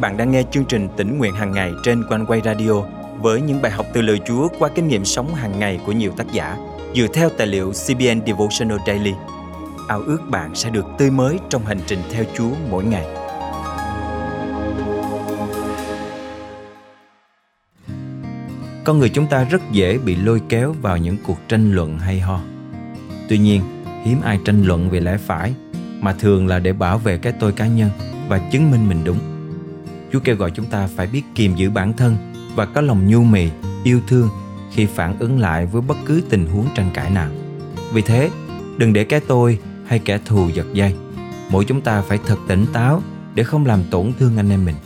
bạn đang nghe chương trình tỉnh nguyện hàng ngày trên quanh quay radio với những bài học từ lời Chúa qua kinh nghiệm sống hàng ngày của nhiều tác giả dựa theo tài liệu CBN Devotional Daily. Ao ước bạn sẽ được tươi mới trong hành trình theo Chúa mỗi ngày. Con người chúng ta rất dễ bị lôi kéo vào những cuộc tranh luận hay ho. Tuy nhiên, hiếm ai tranh luận về lẽ phải mà thường là để bảo vệ cái tôi cá nhân và chứng minh mình đúng Chúa kêu gọi chúng ta phải biết kiềm giữ bản thân và có lòng nhu mì, yêu thương khi phản ứng lại với bất cứ tình huống tranh cãi nào. Vì thế, đừng để cái tôi hay kẻ thù giật dây. Mỗi chúng ta phải thật tỉnh táo để không làm tổn thương anh em mình.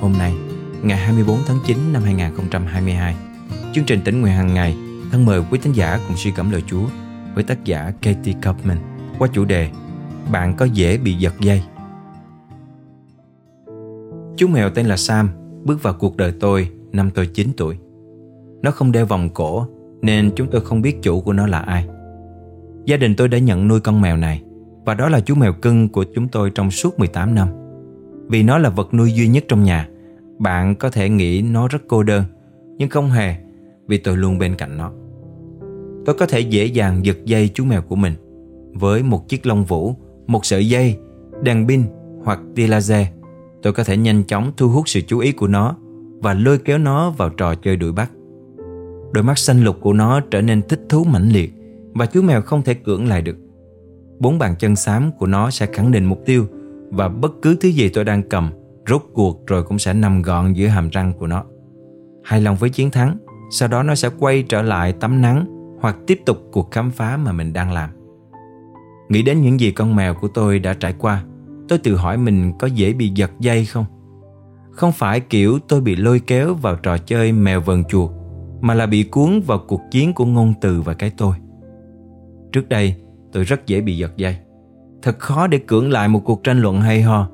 Hôm nay, ngày 24 tháng 9 năm 2022, chương trình tỉnh nguyện hàng ngày thân mời quý thính giả cùng suy gẫm lời Chúa với tác giả Katie Kaufman qua chủ đề Bạn có dễ bị giật dây Chú mèo tên là Sam bước vào cuộc đời tôi năm tôi 9 tuổi. Nó không đeo vòng cổ nên chúng tôi không biết chủ của nó là ai. Gia đình tôi đã nhận nuôi con mèo này và đó là chú mèo cưng của chúng tôi trong suốt 18 năm. Vì nó là vật nuôi duy nhất trong nhà, bạn có thể nghĩ nó rất cô đơn, nhưng không hề vì tôi luôn bên cạnh nó. Tôi có thể dễ dàng giật dây chú mèo của mình với một chiếc lông vũ, một sợi dây, đèn pin hoặc tia laser tôi có thể nhanh chóng thu hút sự chú ý của nó và lôi kéo nó vào trò chơi đuổi bắt. Đôi mắt xanh lục của nó trở nên thích thú mãnh liệt và chú mèo không thể cưỡng lại được. Bốn bàn chân xám của nó sẽ khẳng định mục tiêu và bất cứ thứ gì tôi đang cầm rốt cuộc rồi cũng sẽ nằm gọn giữa hàm răng của nó. Hài lòng với chiến thắng, sau đó nó sẽ quay trở lại tắm nắng hoặc tiếp tục cuộc khám phá mà mình đang làm. Nghĩ đến những gì con mèo của tôi đã trải qua tôi tự hỏi mình có dễ bị giật dây không? Không phải kiểu tôi bị lôi kéo vào trò chơi mèo vần chuột, mà là bị cuốn vào cuộc chiến của ngôn từ và cái tôi. Trước đây, tôi rất dễ bị giật dây. Thật khó để cưỡng lại một cuộc tranh luận hay ho.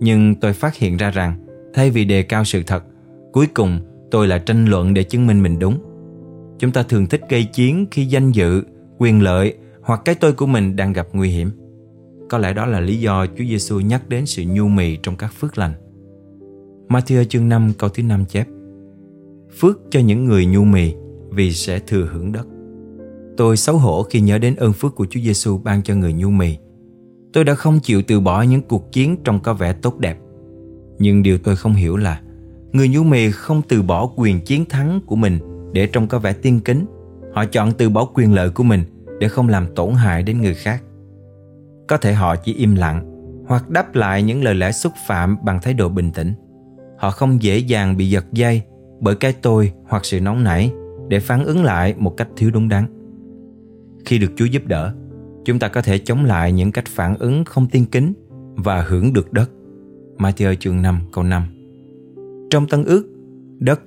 Nhưng tôi phát hiện ra rằng, thay vì đề cao sự thật, cuối cùng tôi lại tranh luận để chứng minh mình đúng. Chúng ta thường thích gây chiến khi danh dự, quyền lợi hoặc cái tôi của mình đang gặp nguy hiểm có lẽ đó là lý do Chúa Giêsu nhắc đến sự nhu mì trong các phước lành. Matthew chương 5 câu thứ 5 chép, Phước cho những người nhu mì, vì sẽ thừa hưởng đất. Tôi xấu hổ khi nhớ đến ơn phước của Chúa Giêsu ban cho người nhu mì. Tôi đã không chịu từ bỏ những cuộc chiến trong có vẻ tốt đẹp. Nhưng điều tôi không hiểu là, người nhu mì không từ bỏ quyền chiến thắng của mình để trông có vẻ tiên kính. Họ chọn từ bỏ quyền lợi của mình để không làm tổn hại đến người khác. Có thể họ chỉ im lặng hoặc đáp lại những lời lẽ xúc phạm bằng thái độ bình tĩnh. Họ không dễ dàng bị giật dây bởi cái tôi hoặc sự nóng nảy để phản ứng lại một cách thiếu đúng đắn. Khi được Chúa giúp đỡ, chúng ta có thể chống lại những cách phản ứng không tiên kính và hưởng được đất. Matthew chương 5 câu 5 Trong Tân ước, đất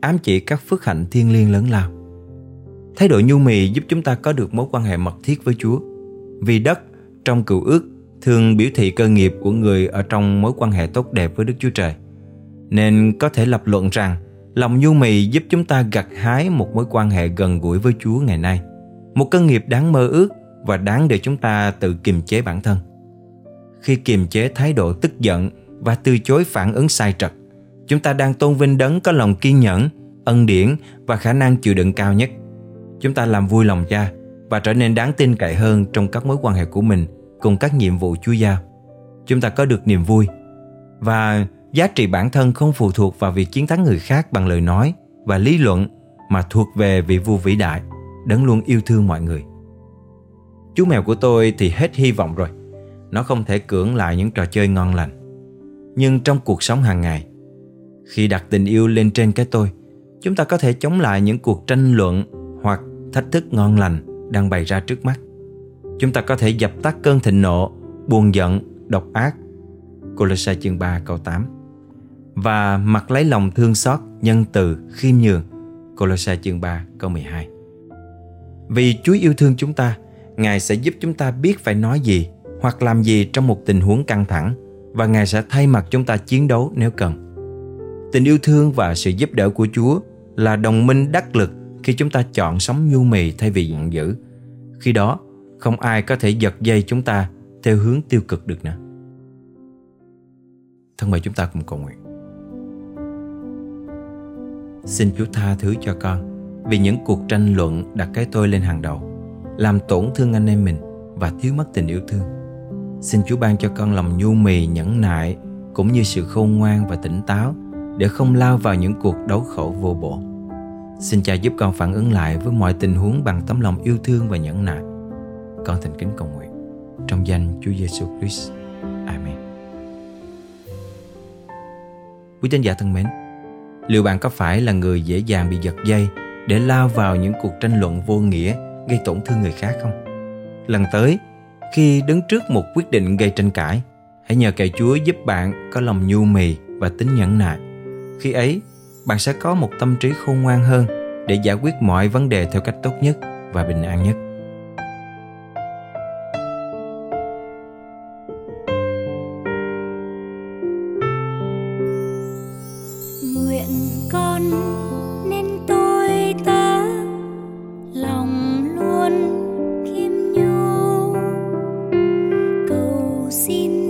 ám chỉ các phước hạnh thiên liêng lớn lao. Thái độ nhu mì giúp chúng ta có được mối quan hệ mật thiết với Chúa. Vì đất trong cựu ước thường biểu thị cơ nghiệp của người ở trong mối quan hệ tốt đẹp với Đức Chúa Trời. Nên có thể lập luận rằng lòng nhu mì giúp chúng ta gặt hái một mối quan hệ gần gũi với Chúa ngày nay. Một cơ nghiệp đáng mơ ước và đáng để chúng ta tự kiềm chế bản thân. Khi kiềm chế thái độ tức giận và từ chối phản ứng sai trật, chúng ta đang tôn vinh đấng có lòng kiên nhẫn, ân điển và khả năng chịu đựng cao nhất. Chúng ta làm vui lòng cha và trở nên đáng tin cậy hơn trong các mối quan hệ của mình cùng các nhiệm vụ Chúa giao. Chúng ta có được niềm vui và giá trị bản thân không phụ thuộc vào việc chiến thắng người khác bằng lời nói và lý luận mà thuộc về vị vua vĩ đại, đấng luôn yêu thương mọi người. Chú mèo của tôi thì hết hy vọng rồi. Nó không thể cưỡng lại những trò chơi ngon lành. Nhưng trong cuộc sống hàng ngày, khi đặt tình yêu lên trên cái tôi, chúng ta có thể chống lại những cuộc tranh luận hoặc thách thức ngon lành đang bày ra trước mắt. Chúng ta có thể dập tắt cơn thịnh nộ, buồn giận, độc ác. Colossae chương 3 câu 8 Và mặc lấy lòng thương xót, nhân từ, khiêm nhường. Colossae chương 3 câu 12 Vì Chúa yêu thương chúng ta, Ngài sẽ giúp chúng ta biết phải nói gì hoặc làm gì trong một tình huống căng thẳng và Ngài sẽ thay mặt chúng ta chiến đấu nếu cần. Tình yêu thương và sự giúp đỡ của Chúa là đồng minh đắc lực khi chúng ta chọn sống nhu mì thay vì giận dữ. Khi đó, không ai có thể giật dây chúng ta theo hướng tiêu cực được nữa. Thân mời chúng ta cùng cầu nguyện. Xin Chúa tha thứ cho con vì những cuộc tranh luận đặt cái tôi lên hàng đầu, làm tổn thương anh em mình và thiếu mất tình yêu thương. Xin Chúa ban cho con lòng nhu mì, nhẫn nại cũng như sự khôn ngoan và tỉnh táo để không lao vào những cuộc đấu khẩu vô bổ. Xin Cha giúp con phản ứng lại với mọi tình huống bằng tấm lòng yêu thương và nhẫn nại. Con thành kính cầu nguyện trong danh Chúa Giêsu Christ. Amen. Quý tín giả thân mến, liệu bạn có phải là người dễ dàng bị giật dây để lao vào những cuộc tranh luận vô nghĩa gây tổn thương người khác không? Lần tới, khi đứng trước một quyết định gây tranh cãi, hãy nhờ cậy Chúa giúp bạn có lòng nhu mì và tính nhẫn nại. Khi ấy, bạn sẽ có một tâm trí khôn ngoan hơn để giải quyết mọi vấn đề theo cách tốt nhất và bình an nhất. Nguyện con nên tôi tớ, lòng luôn khiêm nhu. Cầu xin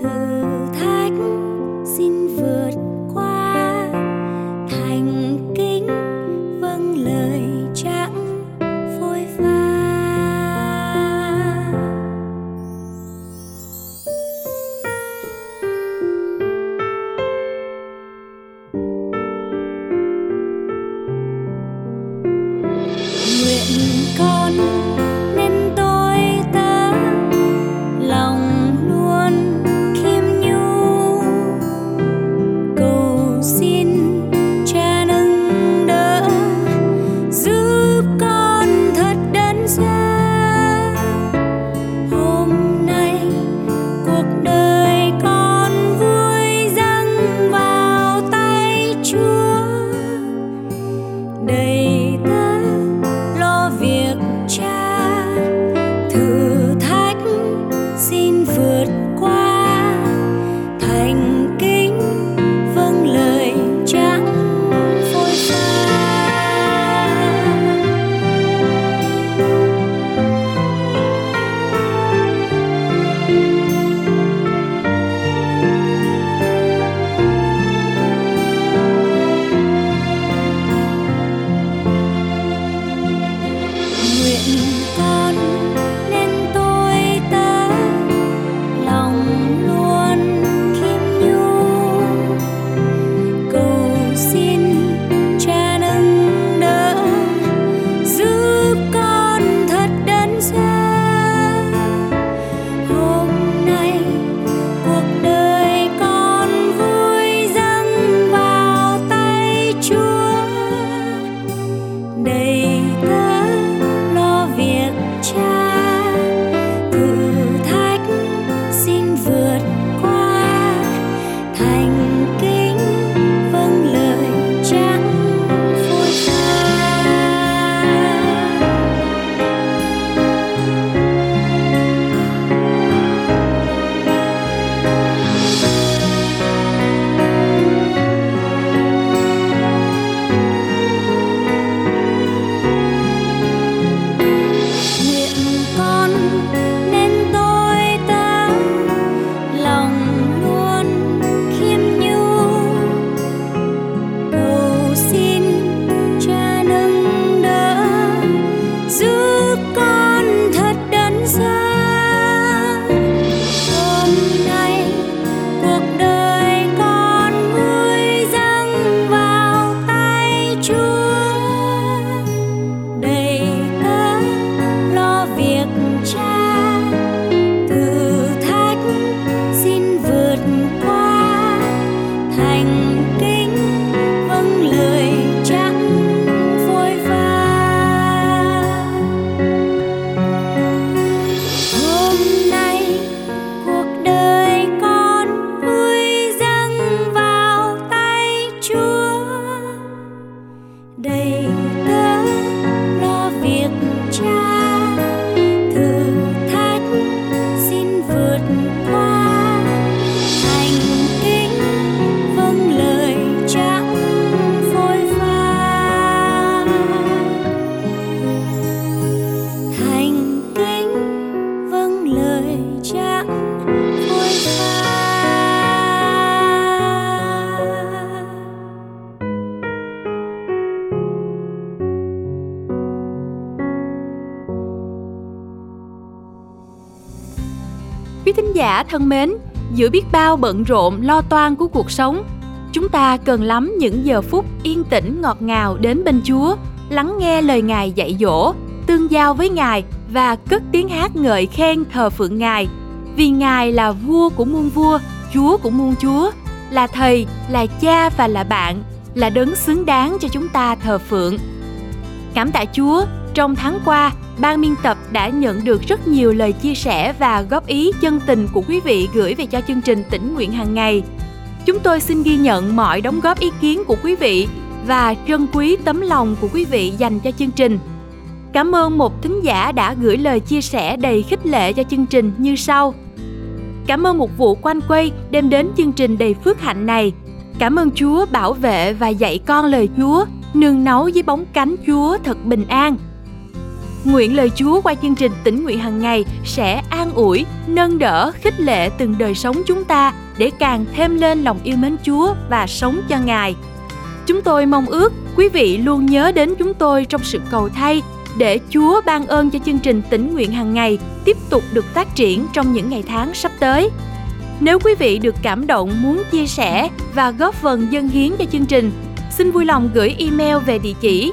เธอ Quý thính giả thân mến, giữa biết bao bận rộn lo toan của cuộc sống, chúng ta cần lắm những giờ phút yên tĩnh ngọt ngào đến bên Chúa, lắng nghe lời Ngài dạy dỗ, tương giao với Ngài và cất tiếng hát ngợi khen thờ phượng Ngài. Vì Ngài là vua của muôn vua, Chúa của muôn chúa, là thầy, là cha và là bạn, là đấng xứng đáng cho chúng ta thờ phượng. Cảm tạ Chúa, trong tháng qua, ban biên tập đã nhận được rất nhiều lời chia sẻ và góp ý chân tình của quý vị gửi về cho chương trình tỉnh nguyện hàng ngày. Chúng tôi xin ghi nhận mọi đóng góp ý kiến của quý vị và trân quý tấm lòng của quý vị dành cho chương trình. Cảm ơn một thính giả đã gửi lời chia sẻ đầy khích lệ cho chương trình như sau. Cảm ơn một vụ quanh quay đem đến chương trình đầy phước hạnh này. Cảm ơn Chúa bảo vệ và dạy con lời Chúa, nương náu dưới bóng cánh Chúa thật bình an. Nguyện lời Chúa qua chương trình tỉnh nguyện hàng ngày sẽ an ủi, nâng đỡ, khích lệ từng đời sống chúng ta để càng thêm lên lòng yêu mến Chúa và sống cho Ngài. Chúng tôi mong ước quý vị luôn nhớ đến chúng tôi trong sự cầu thay để Chúa ban ơn cho chương trình tỉnh nguyện hàng ngày tiếp tục được phát triển trong những ngày tháng sắp tới. Nếu quý vị được cảm động muốn chia sẻ và góp phần dân hiến cho chương trình, xin vui lòng gửi email về địa chỉ